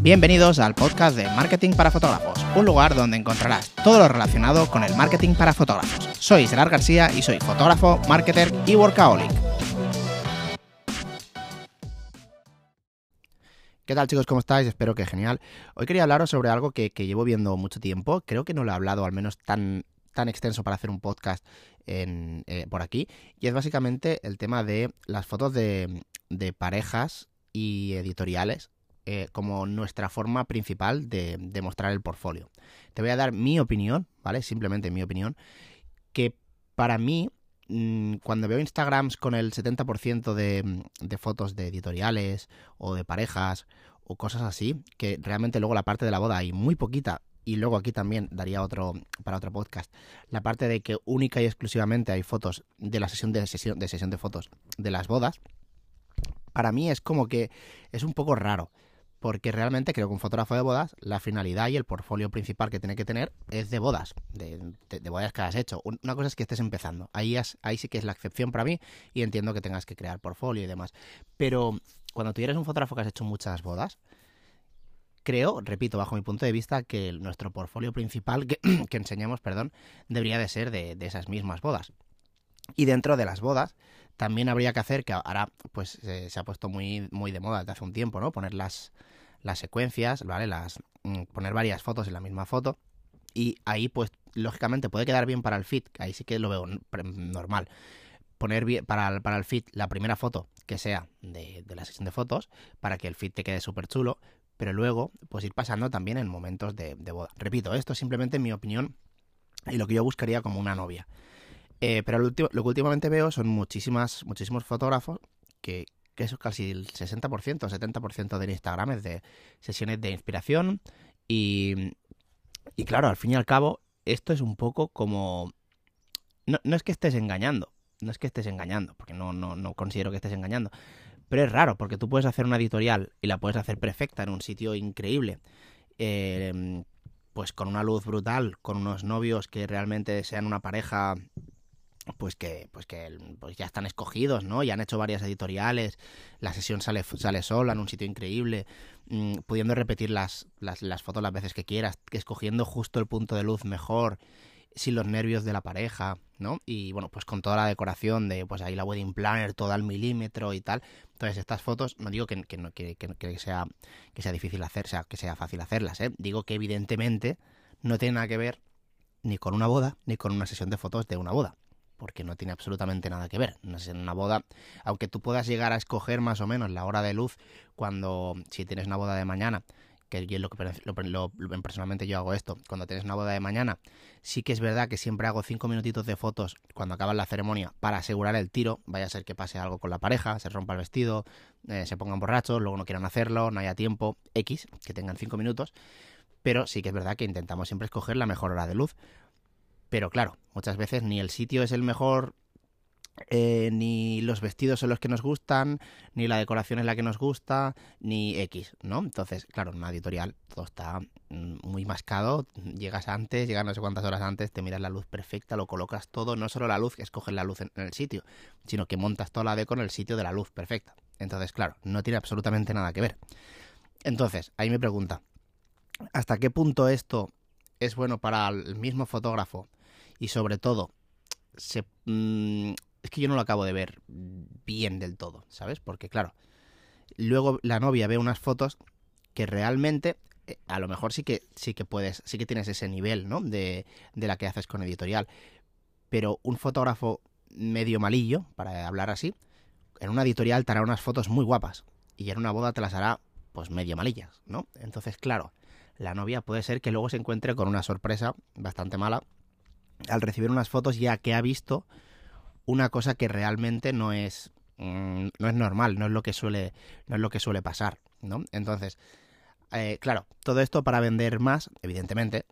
Bienvenidos al podcast de Marketing para Fotógrafos, un lugar donde encontrarás todo lo relacionado con el marketing para fotógrafos. Soy Gerard García y soy fotógrafo, marketer y workaholic. ¿Qué tal chicos? ¿Cómo estáis? Espero que genial. Hoy quería hablaros sobre algo que, llevo viendo mucho tiempo. Creo que no lo he hablado al menos tan, tan extenso para hacer un podcast eh, por aquí. Y es básicamente el tema de las fotos de parejas y editoriales eh, como nuestra forma principal de, mostrar el portfolio. Te voy a dar mi opinión, ¿vale? Simplemente mi opinión, que para mí, mm, cuando veo Instagrams con el 70% de, de fotos de editoriales o de parejas o cosas así, que realmente luego la parte de la boda hay muy poquita y luego aquí también daría otro para otro podcast la parte de que única y exclusivamente hay fotos de la sesión de sesión de sesión de fotos de las bodas para mí es como que es un poco raro porque realmente creo que un fotógrafo de bodas, la finalidad y el portfolio principal que tiene que tener es de bodas, de, bodas que has hecho. Una cosa es que estés empezando, ahí, ahí sí que es la excepción para mí y entiendo que tengas que crear portfolio y demás. Pero cuando tú eres un fotógrafo que has hecho muchas bodas, creo, repito, bajo mi punto de vista, que nuestro portfolio principal que, enseñamos, perdón, debería de ser de, esas mismas bodas. Y dentro de las bodas, también habría que hacer, que ahora pues se ha puesto muy, muy de moda desde hace un tiempo, ¿no? Poner las, las secuencias, ¿vale? Las, mm, poner varias fotos en la misma foto. Y ahí, pues, lógicamente puede quedar bien para el feed, ahí sí que lo veo normal. Poner bien para, para el feed la primera foto que sea de, la sesión de fotos, para que el feed te quede súper chulo, pero luego, pues ir pasando también en momentos de, boda. Repito, esto es simplemente mi opinión y lo que yo buscaría como una novia. Eh, pero lo, lo, que últimamente veo son muchísimas, muchísimos fotógrafos que, que es casi el 60%, 70% del Instagram es de sesiones de inspiración y, y claro, al fin y al cabo, esto es un poco como... No, no es que estés engañando, no es que estés engañando, porque no, no, no considero que estés engañando, pero es raro, porque tú puedes hacer una editorial y la puedes hacer perfecta en un sitio increíble, eh, pues con una luz brutal, con unos novios que realmente sean una pareja pues que, pues que pues ya están escogidos, ¿no? Ya han hecho varias editoriales, la sesión sale, sale sola en un sitio increíble, mm, pudiendo repetir las, las, las, fotos las veces que quieras, escogiendo justo el punto de luz mejor, sin los nervios de la pareja, ¿no? Y bueno, pues con toda la decoración de, pues ahí la wedding planner, todo al milímetro y tal. Entonces, estas fotos, no digo que, que, que, que sea, que sea difícil hacer, sea, que sea fácil hacerlas, ¿eh? Digo que evidentemente no tiene nada que ver ni con una boda, ni con una sesión de fotos de una boda porque no tiene absolutamente nada que ver. En una boda, aunque tú puedas llegar a escoger más o menos la hora de luz cuando, si tienes una boda de mañana, que yo lo que personalmente yo hago esto, cuando tienes una boda de mañana, sí que es verdad que siempre hago cinco minutitos de fotos cuando acaba la ceremonia para asegurar el tiro, vaya a ser que pase algo con la pareja, se rompa el vestido, eh, se pongan borrachos, luego no quieran hacerlo, no haya tiempo, X, que tengan cinco minutos, pero sí que es verdad que intentamos siempre escoger la mejor hora de luz. Pero claro, muchas veces ni el sitio es el mejor, eh, ni los vestidos son los que nos gustan, ni la decoración es la que nos gusta, ni X, ¿no? Entonces, claro, en una editorial todo está mm, muy mascado, llegas antes, llegas no sé cuántas horas antes, te miras la luz perfecta, lo colocas todo, no solo la luz, que escoges la luz en, el sitio, sino que montas toda la deco en el sitio de la luz perfecta. Entonces, claro, no tiene absolutamente nada que ver. Entonces, ahí me pregunta, ¿hasta qué punto esto es bueno para el mismo fotógrafo y sobre todo, se, mm, es que yo no lo acabo de ver bien del todo, ¿sabes? Porque claro, luego la novia ve unas fotos que realmente eh, a lo mejor sí que sí que puedes, sí que tienes ese nivel, ¿no? De, de la que haces con editorial. Pero un fotógrafo medio malillo, para hablar así, en una editorial te hará unas fotos muy guapas. Y en una boda te las hará, pues medio malillas, ¿no? Entonces, claro, la novia puede ser que luego se encuentre con una sorpresa bastante mala al recibir unas fotos ya que ha visto una cosa que realmente no es mm, no es normal, no es lo que suele no es lo que suele pasar, ¿no? Entonces, eh, claro, todo esto para vender más, evidentemente,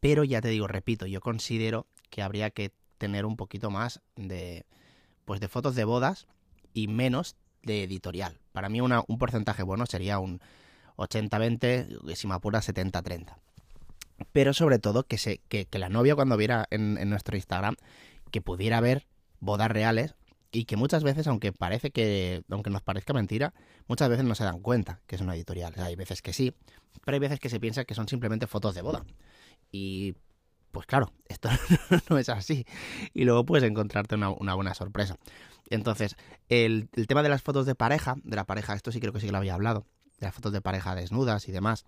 pero ya te digo, repito, yo considero que habría que tener un poquito más de pues de fotos de bodas y menos de editorial. Para mí una, un porcentaje bueno sería un 80-20, si me apura 70-30 pero sobre todo que, se, que, la novia cuando viera en, nuestro Instagram, que pudiera ver bodas reales y que muchas veces, aunque parece que, aunque nos parezca mentira, muchas veces no se dan cuenta que es una editorial. hay veces que sí, pero hay veces que se piensa que son simplemente fotos de boda. Y pues claro, esto no es así. Y luego puedes encontrarte una, buena sorpresa. Entonces, el, el, tema de las fotos de pareja, de la pareja, esto sí creo que sí que lo había hablado, de las fotos de pareja desnudas y demás.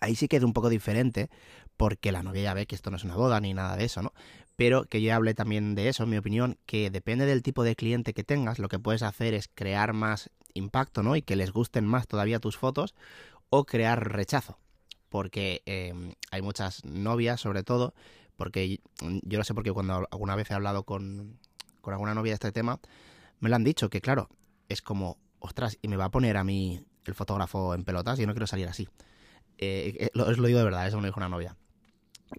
Ahí sí que es un poco diferente, porque la novia ya ve que esto no es una boda ni nada de eso, ¿no? Pero que yo hablé también de eso, en mi opinión, que depende del tipo de cliente que tengas, lo que puedes hacer es crear más impacto, ¿no? Y que les gusten más todavía tus fotos, o crear rechazo. Porque em, hay muchas novias, sobre todo, porque yo lo sé porque cuando alguna vez he hablado con, con alguna novia de este tema, me lo han dicho, que claro, es como, ostras, y me va a poner a mí el fotógrafo en pelotas, yo no quiero salir así. Eh, eh, lo, os lo digo de verdad, eso me lo dijo una novia.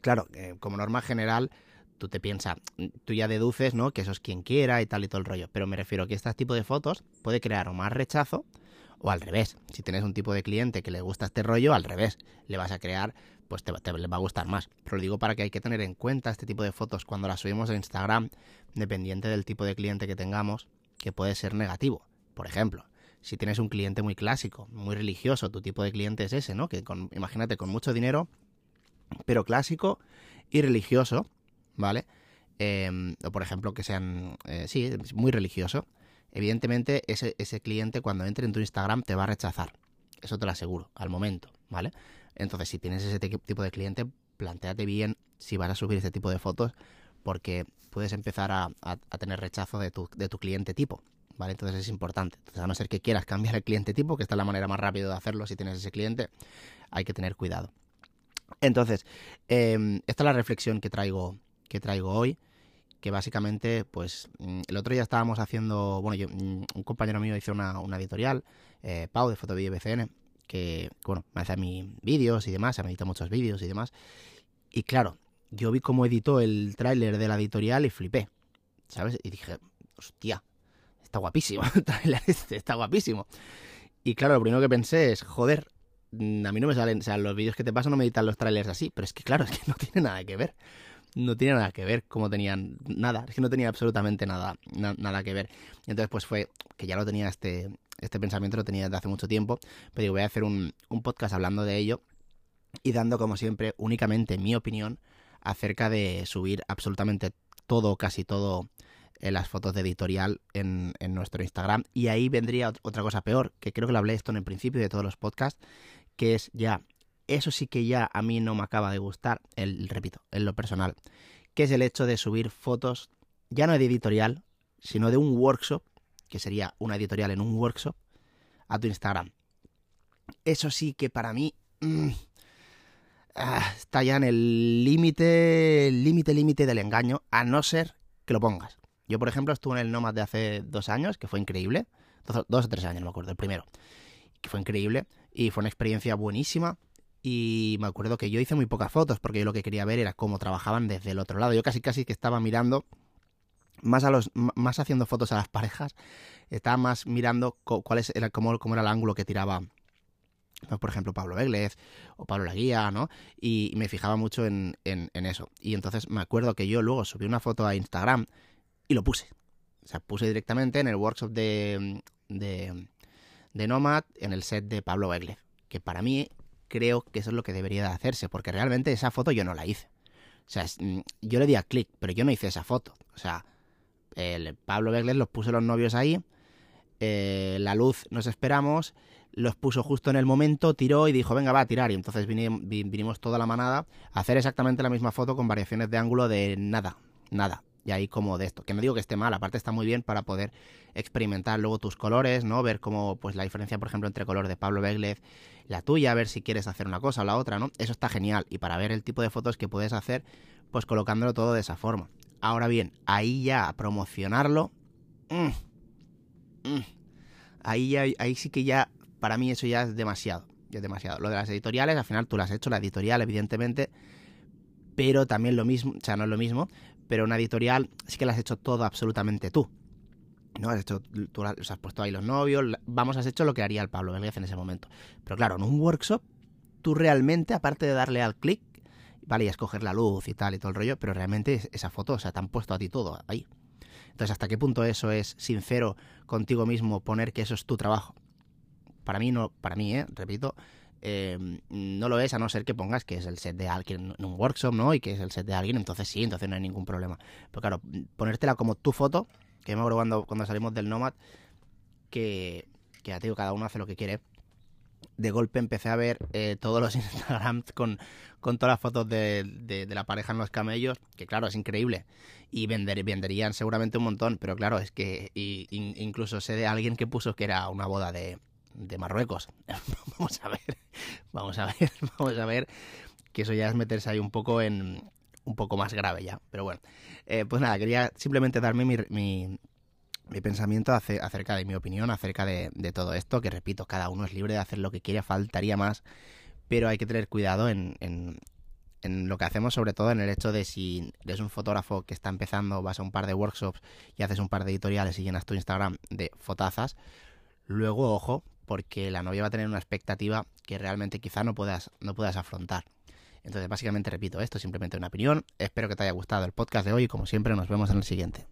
Claro, eh, como norma general, tú te piensas, tú ya deduces, ¿no? Que eso es quien quiera y tal y todo el rollo. Pero me refiero a que este tipo de fotos puede crear o más rechazo o al revés. Si tienes un tipo de cliente que le gusta este rollo, al revés, le vas a crear, pues te, va a gustar más. Pero lo digo para que hay que tener en cuenta este tipo de fotos cuando las subimos a Instagram, dependiente del tipo de cliente que tengamos, que puede ser negativo. Por ejemplo, si tienes un cliente muy clásico, muy religioso, tu tipo de cliente es ese, ¿no? Que con, imagínate con mucho dinero, pero clásico y religioso, ¿vale? Em, o por ejemplo que sean, eh, sí, muy religioso. Evidentemente ese, cliente cuando entre en tu Instagram te va a rechazar. Eso te lo aseguro, al momento, ¿vale? Entonces si tienes ese tipo de cliente, planteate bien si vas a subir este tipo de fotos porque puedes empezar a, a tener rechazo de tu, de tu cliente tipo. ¿Vale? Entonces es importante. Entonces, a no ser que quieras cambiar el cliente tipo, que esta es la manera más rápida de hacerlo si tienes ese cliente, hay que tener cuidado. Entonces, em, esta es la reflexión que traigo, que traigo hoy, que básicamente, pues, mm, el otro día estábamos haciendo, bueno, yo, mm, un compañero mío hizo una, editorial, eh, Pau, de Fotovideo BCN, que, bueno, me hace a mí vídeos y demás, se me edita muchos vídeos y demás. Y claro, yo vi cómo editó el tráiler de la editorial y flipé, ¿sabes? Y dije, hostia, está guapísimo, está guapísimo. Y claro, lo primero que pensé es, joder, mm, a mí no me salen, o sea, los vídeos que te paso no me editan los trailers así, pero es que claro, es que no tiene nada que ver. No tiene nada que ver cómo tenían nada, es que no tenía absolutamente nada, nada que ver. Y entonces pues fue que ya lo tenía este, este pensamiento, lo tenía desde hace mucho tiempo, pero digo, voy a hacer un, un podcast hablando de ello y dando como siempre únicamente mi opinión acerca de subir absolutamente todo, casi todo en las fotos de editorial en, nuestro Instagram. Y ahí vendría otra cosa peor, que creo que lo hablé esto en el principio de todos los podcasts, que es ya, eso sí que ya a mí no me acaba de gustar, el, repito, en lo personal, que es el hecho de subir fotos, ya no de editorial, sino de un workshop, que sería una editorial en un workshop, a tu Instagram. Eso sí que para mí mm, ah, está ya en el límite, límite, límite del engaño, a no ser que lo pongas. Yo, por ejemplo, estuve en el Nomad de hace dos años, que fue increíble. Dos, o tres años, no me acuerdo, el primero. Que fue increíble y fue una experiencia buenísima. Y me acuerdo que yo hice muy pocas fotos porque yo lo que quería ver era cómo trabajaban desde el otro lado. Yo casi casi que estaba mirando más a los más haciendo fotos a las parejas, estaba más mirando cuál es era cómo, cómo era el ángulo que tiraba por ejemplo, Pablo Vélez o Pablo Laguía, ¿no? Y me fijaba mucho en, eso. Y entonces me acuerdo que yo luego subí una foto a Instagram y lo puse. O sea, puse directamente en el workshop de, de, de Nomad, en el set de Pablo Beglev, que para mí creo que eso es lo que debería de hacerse, porque realmente esa foto yo no la hice. O sea, mm, yo le di a clic, pero yo no hice esa foto. O sea, el Pablo Beglev los puso los novios ahí, eh, la luz nos esperamos, los puso justo en el momento, tiró y dijo, venga, va a tirar. Y entonces vinimos, vinimos toda la manada a hacer exactamente la misma foto con variaciones de ángulo de nada, nada y ahí como de esto. Que no digo que esté mal, aparte está muy bien para poder experimentar luego tus colores, ¿no? Ver cómo, pues la diferencia, por ejemplo, entre color de Pablo Beglez, la tuya, ver si quieres hacer una cosa o la otra, ¿no? Eso está genial. Y para ver el tipo de fotos que puedes hacer, pues colocándolo todo de esa forma. Ahora bien, ahí ya promocionarlo. Mm, mm, ahí, ya, ahí sí que ya, para mí eso ya es demasiado. Ya es demasiado. Lo de las editoriales, al final tú lo has hecho, la editorial, evidentemente pero también lo mismo, o sea, no es lo mismo, pero una editorial sí que la has hecho todo absolutamente tú. ¿no? Has hecho, tú has puesto ahí los novios, vamos, has hecho lo que haría el Pablo Vélez en ese momento. Pero claro, en un workshop, tú realmente, aparte de darle al clic, vale, y escoger la luz y tal y todo el rollo, pero realmente esa foto, o sea, te han puesto a ti todo ahí. Entonces, ¿hasta qué punto eso es sincero contigo mismo, poner que eso es tu trabajo? Para mí no, para mí, ¿eh? repito, eh, no lo es a no ser que pongas que es el set de alguien en un workshop, ¿no? Y que es el set de alguien, entonces sí, entonces no hay ningún problema. Pero claro, ponértela como tu foto, que me acuerdo cuando, cuando salimos del Nomad, que, ya te digo, cada uno hace lo que quiere. De golpe empecé a ver eh, todos los Instagrams con, con todas las fotos de, de, la pareja en los camellos, que claro, es increíble. Y vender, venderían seguramente un montón, pero claro, es que y, incluso sé de alguien que puso que era una boda de, de Marruecos. vamos a ver, vamos a ver, vamos a ver, que eso ya es meterse ahí un poco en un poco más grave ya. Pero bueno, eh, pues nada, quería simplemente darme mi, mi, mi pensamiento acerca de mi opinión acerca de, todo esto, que repito, cada uno es libre de hacer lo que quiera, faltaría más, pero hay que tener cuidado en, en, en, lo que hacemos, sobre todo en el hecho de si eres un fotógrafo que está empezando, vas a un par de workshops y haces un par de editoriales y llenas tu Instagram de fotazas, luego, ojo, porque la novia va a tener una expectativa que realmente quizá no puedas, no puedas afrontar. Entonces, básicamente repito, esto es simplemente una opinión. Espero que te haya gustado el podcast de hoy y como siempre nos vemos en el siguiente.